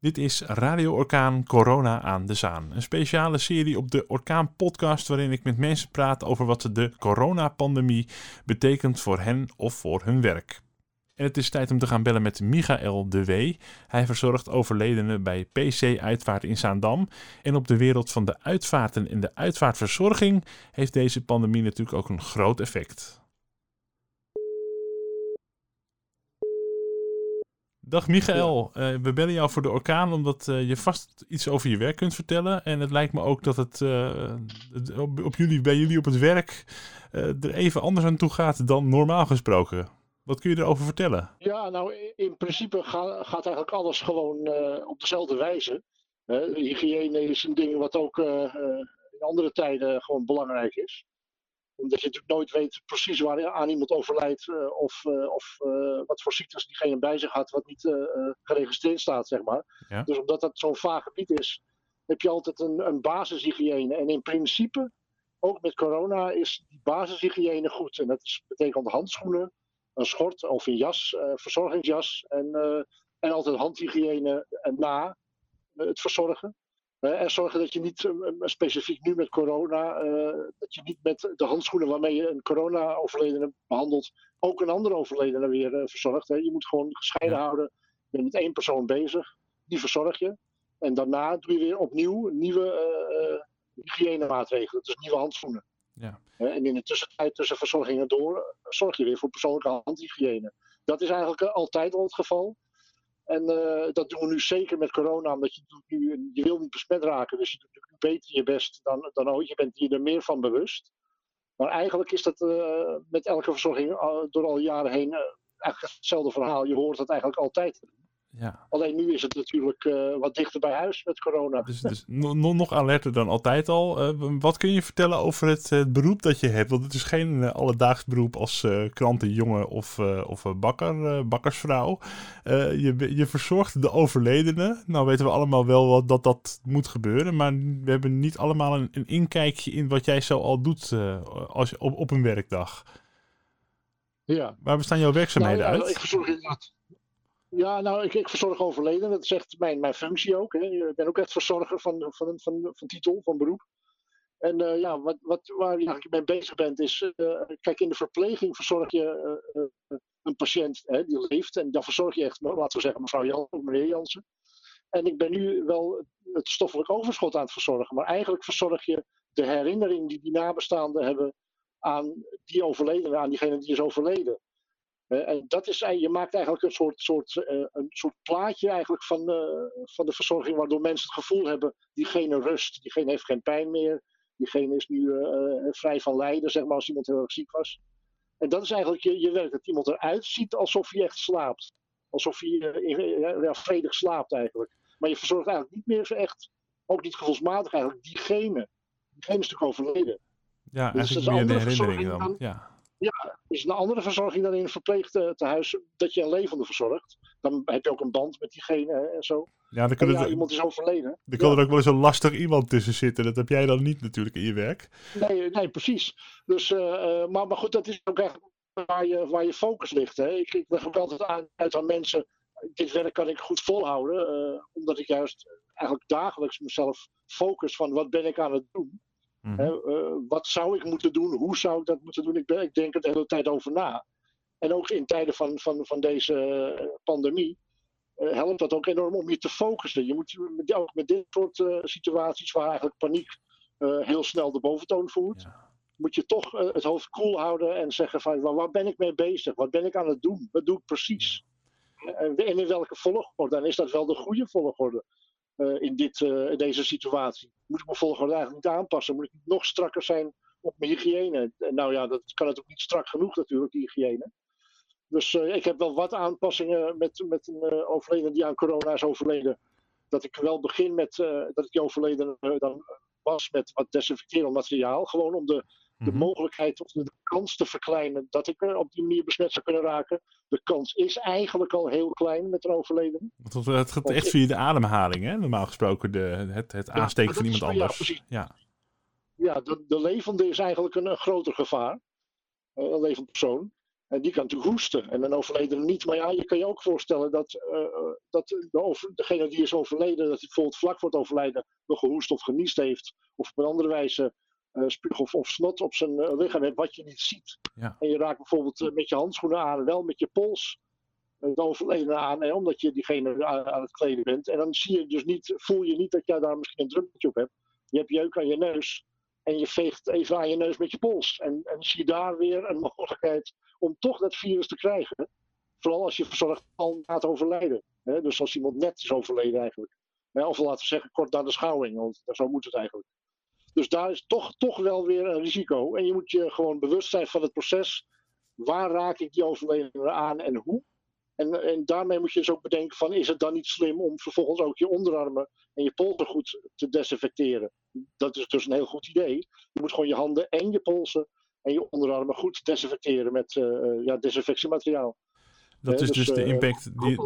Dit is Radio Orkaan Corona aan de Zaan. Een speciale serie op de Orkaan Podcast waarin ik met mensen praat over wat de coronapandemie betekent voor hen of voor hun werk. En het is tijd om te gaan bellen met Michael de W. Hij verzorgt overledenen bij PC Uitvaart in Zaandam. En op de wereld van de uitvaarten en de uitvaartverzorging heeft deze pandemie natuurlijk ook een groot effect. Dag Michael, uh, we bellen jou voor de orkaan omdat uh, je vast iets over je werk kunt vertellen. En het lijkt me ook dat het, uh, het op, op, jullie, bij jullie op het werk er even anders aan toe gaat dan normaal gesproken. Wat kun je erover vertellen? Ja, nou in principe gaat, gaat eigenlijk alles gewoon op dezelfde wijze. hygiëne is een ding wat ook in andere tijden gewoon belangrijk is omdat je natuurlijk nooit weet precies waar aan iemand overlijdt uh, of, uh, of uh, wat voor ziektes diegene bij zich had, wat niet geregistreerd staat, zeg maar. Ja. Dus omdat dat zo'n vaag gebied is, heb je altijd een, een basishygiëne. En in principe, ook met corona, is die basishygiëne goed. En dat is, betekent handschoenen, een schort of een jas, verzorgingsjas en, en altijd handhygiëne na het verzorgen en zorgen dat je niet, eh, eh, specifiek nu met corona, eh, dat je niet met de handschoenen waarmee je een corona-overledene behandelt, ook een andere overledene weer verzorgt. Hè. Je moet gewoon gescheiden houden. Je bent met één persoon bezig, die verzorg je. En daarna doe je weer opnieuw nieuwe hygiënemaatregelen, dus nieuwe handschoenen. Ja. En in de tussentijd tussen verzorgingen door zorg je weer voor persoonlijke handhygiëne. Dat is eigenlijk altijd al het geval. En uh, dat doen we nu zeker met corona, omdat je, nu, je wil niet besmet raken. Dus je doet nu beter je best dan, dan ooit. Je bent je er meer van bewust. Maar eigenlijk is dat uh, met elke verzorging door al jaren heen eigenlijk hetzelfde verhaal. Je hoort het eigenlijk altijd. Ja. Alleen nu is het natuurlijk uh, wat dichter bij huis met corona. Dus, dus nog alerter dan altijd al. Uh, wat kun je vertellen over het, het, beroep dat je hebt? Want het is geen uh, alledaags beroep als krantenjongen of, of bakker, bakkersvrouw. je, je verzorgt de overledene. Nou weten we allemaal wel wat, dat dat moet gebeuren. Maar we hebben niet allemaal een, een inkijkje in wat jij zo al doet als, op, op een werkdag. Ja. Waar bestaan jouw werkzaamheden nou, ja, uit? Ik verzorg inderdaad ja, nou, ik, ik verzorg overleden. Dat is echt mijn, mijn functie ook. Hè. Ik ben ook echt verzorger van, van, van, van titel, van beroep. En uh, ja, wat, wat, waar je eigenlijk mee bezig bent is... Uh, kijk, in de verpleging verzorg je uh, een patiënt hè, die leeft. En dan verzorg je echt, laten we zeggen, mevrouw Jansen of meneer Jansen. En ik ben nu wel het stoffelijk overschot aan het verzorgen. Maar eigenlijk verzorg je de herinnering die die nabestaanden hebben aan die overledene, aan diegene die is overleden. Uh, en dat is, je maakt eigenlijk een soort, soort, uh, een soort plaatje eigenlijk van, van de verzorging, waardoor mensen het gevoel hebben, diegene rust, diegene heeft geen pijn meer, diegene is nu vrij van lijden, zeg maar, als iemand heel erg ziek was. En dat is eigenlijk je, je werk, dat iemand eruit ziet alsof hij echt slaapt. Alsof hij ja, vredig slaapt eigenlijk. Maar je verzorgt eigenlijk niet meer zo echt, ook niet gevoelsmatig eigenlijk, diegene. Diegene is natuurlijk overleden. Ja, dus eigenlijk meer de herinnering dan. dan ja. Ja, is een andere verzorging dan in een verpleegtehuis dat je een levende verzorgt. Dan heb je ook een band met diegene en zo. Ja, dan kan ja, het, iemand is overleden. Er kan er ook wel eens een lastig iemand tussen zitten. Dat heb jij dan niet natuurlijk in je werk. Nee, nee precies. Dus, uh, maar, maar goed, dat is ook echt waar je, waar je focus ligt. Hè. Ik, ik leg ook altijd aan, uit aan mensen. Dit werk kan ik goed volhouden. Uh, omdat ik juist eigenlijk dagelijks mezelf focus van wat ben ik aan het doen. Mm wat zou ik moeten doen? Hoe zou ik dat moeten doen? Ik, ben, ik denk er de hele tijd over na. En ook in tijden van, van, van deze eh, pandemie uh, helpt dat ook enorm om je te focussen. Je moet ook met dit soort situaties waar eigenlijk paniek heel snel de boventoon voert, moet je toch het hoofd koel houden en zeggen van waar ben ik mee bezig? Wat ben ik aan het doen? Wat doe ik precies? En in welke volgorde? Dan is dat wel de goede volgorde. Eh, in, dit, uh, deze situatie. Moet ik mijn volgorde eigenlijk niet aanpassen? Moet ik nog strakker zijn op mijn hygiëne? nou ja, dat kan ook niet strak genoeg natuurlijk, die hygiëne. Dus uh, ik heb wel wat aanpassingen met, met een overledene die aan corona is overleden. Dat ik wel begin met dat ik die overleden dan was met wat desinfecterend materiaal. Gewoon om de de mhm. mogelijkheid of de kans te verkleinen dat ik er op die manier besmet zou kunnen raken. De kans is eigenlijk al heel klein met een overledene. Want het gaat echt via de ademhaling, hè? normaal gesproken, de, het, het aansteken van iemand anders. Ja, precies. Ja, ja de, de levende is eigenlijk een, groter gevaar. Uh, een levend persoon. En die kan natuurlijk hoesten en een overledene niet. Maar ja, je kan je ook voorstellen dat, uh, dat de over, degene die is overleden, dat hij bijvoorbeeld vlak voor het overlijden nog gehoest of geniest heeft. Of op een andere wijze spuug of, of, snot op zijn uh, lichaam heeft, wat je niet ziet. Ja. En je raakt bijvoorbeeld met je handschoenen aan, wel met je pols het overledene aan, hè, omdat je diegene aan, het kleden bent. En dan zie je dus niet, voel je niet dat jij daar misschien een druppeltje op hebt. Je hebt jeuk aan je neus en je veegt even aan je neus met je pols. En, en zie je daar weer een mogelijkheid om toch dat virus te krijgen. Vooral als je verzorgt al na het overlijden. Hè? Dus als iemand net is overleden eigenlijk. Of laten we zeggen kort na de schouwing, want zo moet het eigenlijk. Dus daar is toch, toch wel weer een risico. En je moet je gewoon bewust zijn van het proces. Waar raak ik die overledene aan en hoe? En, en daarmee moet je dus ook bedenken van is het dan niet slim om vervolgens ook je onderarmen en je polsen goed te desinfecteren. Dat is dus een heel goed idee. Je moet gewoon je handen en je polsen en je onderarmen goed desinfecteren met uh, ja, desinfectiemateriaal. Dat is dus, dus de eh, impact die,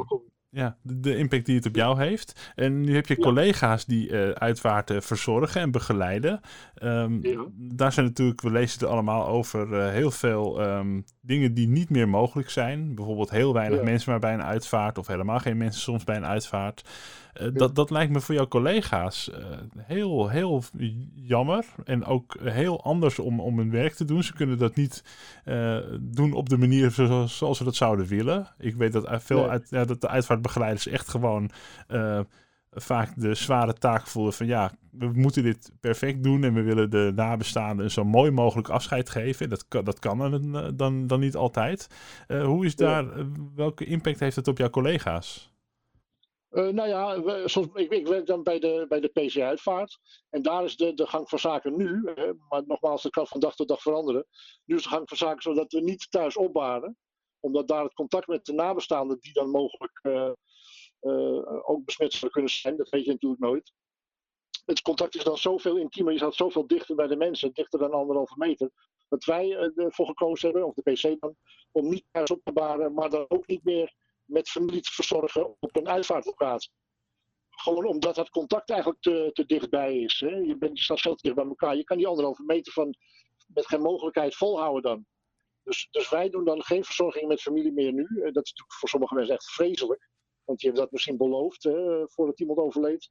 ja, de, impact die het op jou heeft. En nu heb je collega's die uh, uitvaarten verzorgen en begeleiden. Um, ja. Daar zijn natuurlijk, we lezen het allemaal over uh, heel veel um, dingen die niet meer mogelijk zijn. Bijvoorbeeld heel weinig ja. mensen maar bij een uitvaart, of helemaal geen mensen soms bij een uitvaart. Uh, dat, dat lijkt me voor jouw collega's heel, heel jammer. En ook heel anders om, om hun werk te doen. Ze kunnen dat niet doen op de manier zoals, zoals ze dat zouden willen. Ik weet dat veel nee. uit, ja, dat de uitvaart begeleiders echt gewoon uh, vaak de zware taak voelen van ja, we moeten dit perfect doen en we willen de nabestaanden een zo mooi mogelijk afscheid geven. Dat kan, dat kan dan, eh, dan, dan niet altijd. Uh, hoe is daar, welke impact heeft het op jouw collega's? Uh, nou ja, we, soms, ik, ik, werk dan bij de, bij de PC-uitvaart. En daar is de, de gang van zaken nu, hè, maar nogmaals, dat kan van dag tot dag veranderen. Nu is de gang van zaken zodat we niet thuis opbaren omdat daar het contact met de nabestaanden, die dan mogelijk uh, uh, ook besmet zouden kunnen zijn, dat weet je natuurlijk nooit. Het contact is dan zoveel intiemer, je staat zoveel dichter bij de mensen, dichter dan anderhalve meter. Dat wij ervoor gekozen hebben, of de PC dan, om niet thuis op te baren, maar dan ook niet meer met familie te verzorgen op een uitvaartlocatie. Gewoon omdat dat contact eigenlijk te, te dichtbij is. Hè. Je, bent, je staat zo dicht bij elkaar. Je kan die anderhalve meter van, met geen mogelijkheid volhouden dan. Dus, dus wij doen dan geen verzorging met familie meer nu. Eh, dat is natuurlijk voor sommige mensen echt vreselijk. Want die hebben dat misschien beloofd hè, voordat iemand overleed.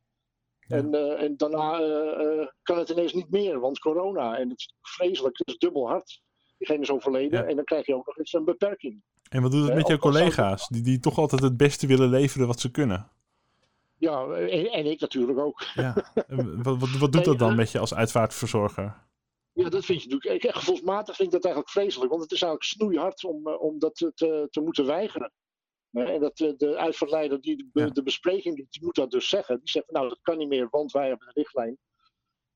Ja. En, uh, en daarna uh, kan het ineens niet meer, want corona. En het is vreselijk, het is dubbel hard. Diegene is overleden ja. en dan krijg je ook nog eens een beperking. En wat doet het met jouw collega's, die, die toch altijd het beste willen leveren wat ze kunnen? Ja, en, en ik natuurlijk ook. Ja. wat, wat, wat doet dat dan met je als uitvaartverzorger? Ja, dat vind je natuurlijk. Ik, gevoelsmatig vind ik dat eigenlijk vreselijk. Want het is eigenlijk snoeihard om, eh, om dat te, te moeten weigeren. En dat de, de uitvaartleider die de, bespreking doet, die moet dat dus zeggen. Die zegt, nou dat kan niet meer, want wij hebben een richtlijn.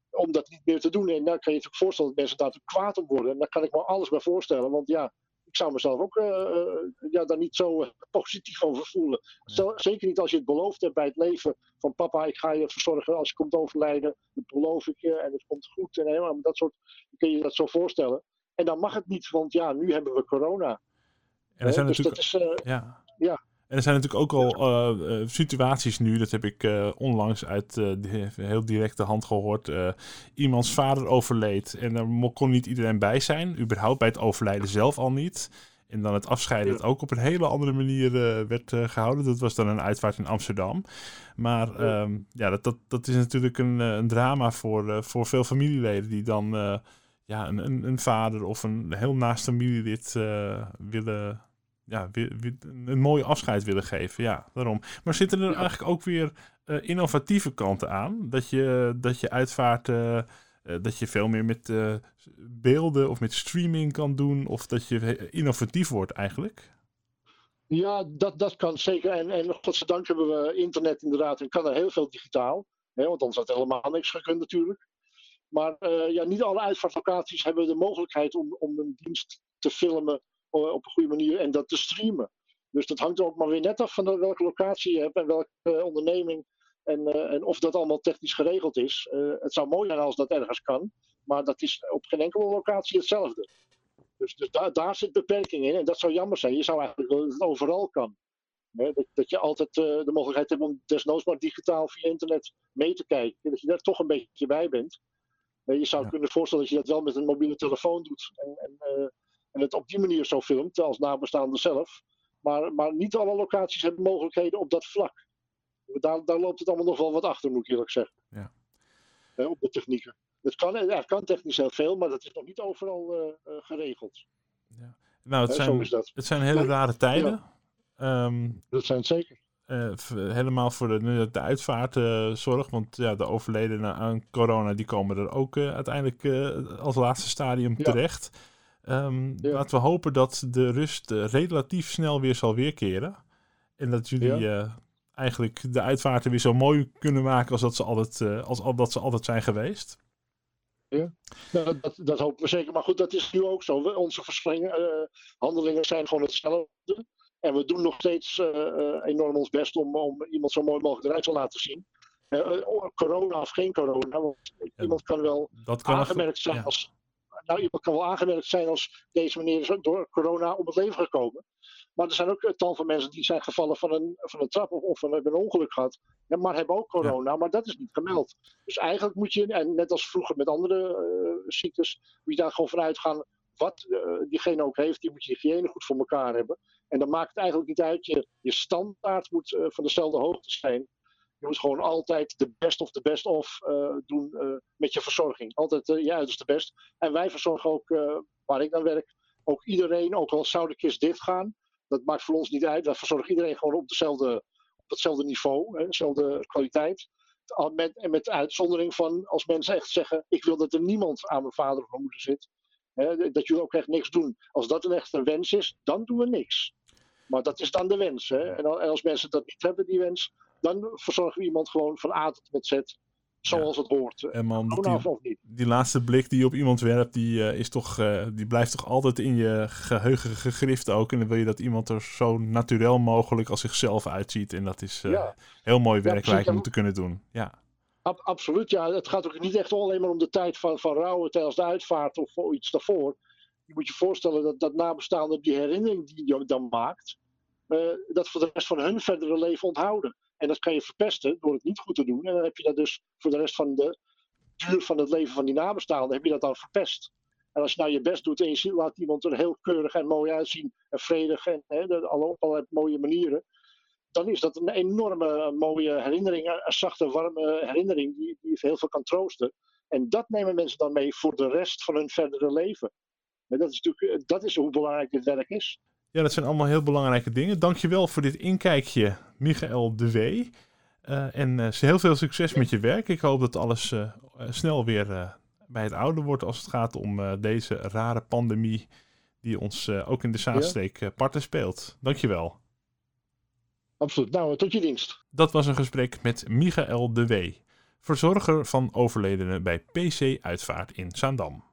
Om dat niet meer te doen. En daar kan je je natuurlijk voorstellen dat mensen daar kwaad om worden. En daar kan ik me alles bij voorstellen. Want ja, ik zou mezelf ook uh, ja, daar niet zo positief over voelen. Ja. Zeker niet als je het beloofd hebt bij het leven van papa, ik ga je verzorgen als je komt overlijden. Dat beloof ik je en het komt goed. En helemaal dat soort, kun je dat zo voorstellen. En dan mag het niet, want ja, nu hebben we corona. En er zijn dus natuurlijk, dat is, ja. ja. En er zijn natuurlijk ook al uh, uh, situaties nu, dat heb ik uh, onlangs uit heel directe hand gehoord. iemands vader overleed en daar kon niet iedereen bij zijn, überhaupt bij het overlijden zelf al niet. En dan het afscheiden dat ook op een hele andere manier werd gehouden. Dat was dan een uitvaart in Amsterdam. Maar ja, um, ja dat, dat, dat is natuurlijk een, een drama voor, voor veel familieleden die dan ja, een, een, een, vader of een heel naast familielid willen ja, een mooi afscheid willen geven. Ja, daarom. Maar zitten er ja. eigenlijk ook weer uh, innovatieve kanten aan? Dat je, dat je uitvaart, uh, uh, dat je veel meer met beelden of met streaming kan doen, of dat je innovatief wordt eigenlijk? Ja, dat, dat kan zeker. En, en godzijdank hebben we internet inderdaad en kan er heel veel digitaal. Hè, want anders had helemaal niks gekund natuurlijk. Maar ja, niet alle uitvaartlocaties hebben de mogelijkheid om, om een dienst te filmen op een goede manier en dat te streamen. Dus dat hangt ook maar weer net af van welke locatie je hebt en welke uh, onderneming. En, uh, en, of dat allemaal technisch geregeld is. Het zou mooi zijn als dat ergens kan, maar dat is op geen enkele locatie hetzelfde. Dus, dus daar, daar zit beperking in en dat zou jammer zijn. Je zou eigenlijk dat het overal kan. Dat, dat, je altijd de mogelijkheid hebt om desnoods maar digitaal via internet mee te kijken. Dat je daar toch een beetje bij bent. je zou ja. kunnen voorstellen dat je dat wel met een mobiele telefoon doet. En, en en het op die manier zo filmt als nabestaande zelf. Maar, maar niet alle locaties hebben mogelijkheden op dat vlak. Daar, daar loopt het allemaal nog wel wat achter, moet ik eerlijk zeggen. Ja. op de technieken. Het kan, er kan technisch heel veel, maar dat is nog niet overal geregeld. Ja. Nou, het, zijn, het zijn hele rare tijden. Ehm, dat zijn het zeker. Uh, helemaal voor de, de uitvaartzorg. Uh, want ja, de overledenen aan corona die komen er ook uh, uiteindelijk eh, als laatste stadium terecht. Um, ja. Laten we hopen dat de rust relatief snel weer zal weerkeren. En dat jullie eigenlijk de uitvaarten weer zo mooi kunnen maken als dat ze altijd, als, als dat ze altijd zijn geweest. Ja, nou, dat, dat hopen we zeker. Maar goed, dat is nu ook zo. Onze handelingen zijn gewoon hetzelfde. En we doen nog steeds eh, eh, enorm ons best om, om iemand zo mooi mogelijk eruit te laten zien. Eh, corona of geen corona. Want iemand kan wel aangemerkt zijn als. Nou, iemand kan wel aangemerkt zijn als deze meneer is door corona om het leven gekomen. Maar er zijn ook een tal van mensen die zijn gevallen van een, van een trap of, of hebben een ongeluk gehad. Ja, maar hebben ook corona, maar dat is niet gemeld. Dus eigenlijk moet je, en net als vroeger met andere ziektes, moet je daar gewoon vanuit gaan wat diegene ook heeft. Die moet je hygiëne goed voor elkaar hebben. En dan maakt het eigenlijk niet uit. Je, je standaard moet uh, van dezelfde hoogte zijn. Je moet gewoon altijd de best of de best of uh, doen uh, met je verzorging. Altijd je uiterste best. En wij verzorgen ook, waar ik dan werk, ook iedereen, ook al zou de kist dichtgaan. Dat maakt voor ons niet uit. Wij verzorgen iedereen gewoon op, dezelfde, op hetzelfde niveau, hè, dezelfde kwaliteit. Met, en met uitzondering van als mensen echt zeggen: Ik wil dat er niemand aan mijn vader of mijn moeder zit. Hè, dat jullie ook echt niks doen. Als dat een echte wens is, dan doen we niks. Maar dat is dan de wens. Hè? En als mensen dat niet hebben, die wens, dan verzorgen we iemand gewoon van A tot met Z. Zoals het hoort. En man, die, die, laatste blik die je op iemand werpt, die, uh, is toch, uh, die blijft toch altijd in je geheugen gegrift ook. En dan wil je dat iemand er zo natuurlijk mogelijk als zichzelf uitziet. En dat is uh, ja. heel mooi werk ja, wij moeten kunnen doen. Ja. Ab absoluut, ja. Het gaat ook niet echt alleen maar om de tijd van, van rouwen tijdens de uitvaart of iets daarvoor je moet je voorstellen dat, dat nabestaanden die herinnering die je dan maakt, uh, dat voor de rest van hun verdere leven onthouden. En dat kan je verpesten door het niet goed te doen. En dan heb je dat dus voor de rest van de duur van het leven van die nabestaanden, heb je dat dan verpest. En als je nou je best doet en je laat iemand er heel keurig en mooi uitzien, en vredig en hè, op allerlei mooie manieren, dan is dat een enorme mooie herinnering, een zachte, warme herinnering die, die heel veel kan troosten. En dat nemen mensen dan mee voor de rest van hun verdere leven. En dat is natuurlijk eh, dat is hoe belangrijk dit werk is. Ja, dat zijn allemaal heel belangrijke dingen. Dankjewel voor dit inkijkje, Michael de W. Uh, en uh, heel veel succes met je werk. Ik hoop dat alles uh, snel weer bij het oude wordt als het gaat om deze rare pandemie die ons ook in de Zaanstreek ja. parten speelt. Dankjewel. Absoluut. Nou, tot je dienst. Dat was een gesprek met Michael de W., verzorger van overledenen bij PC Uitvaart in Zaandam.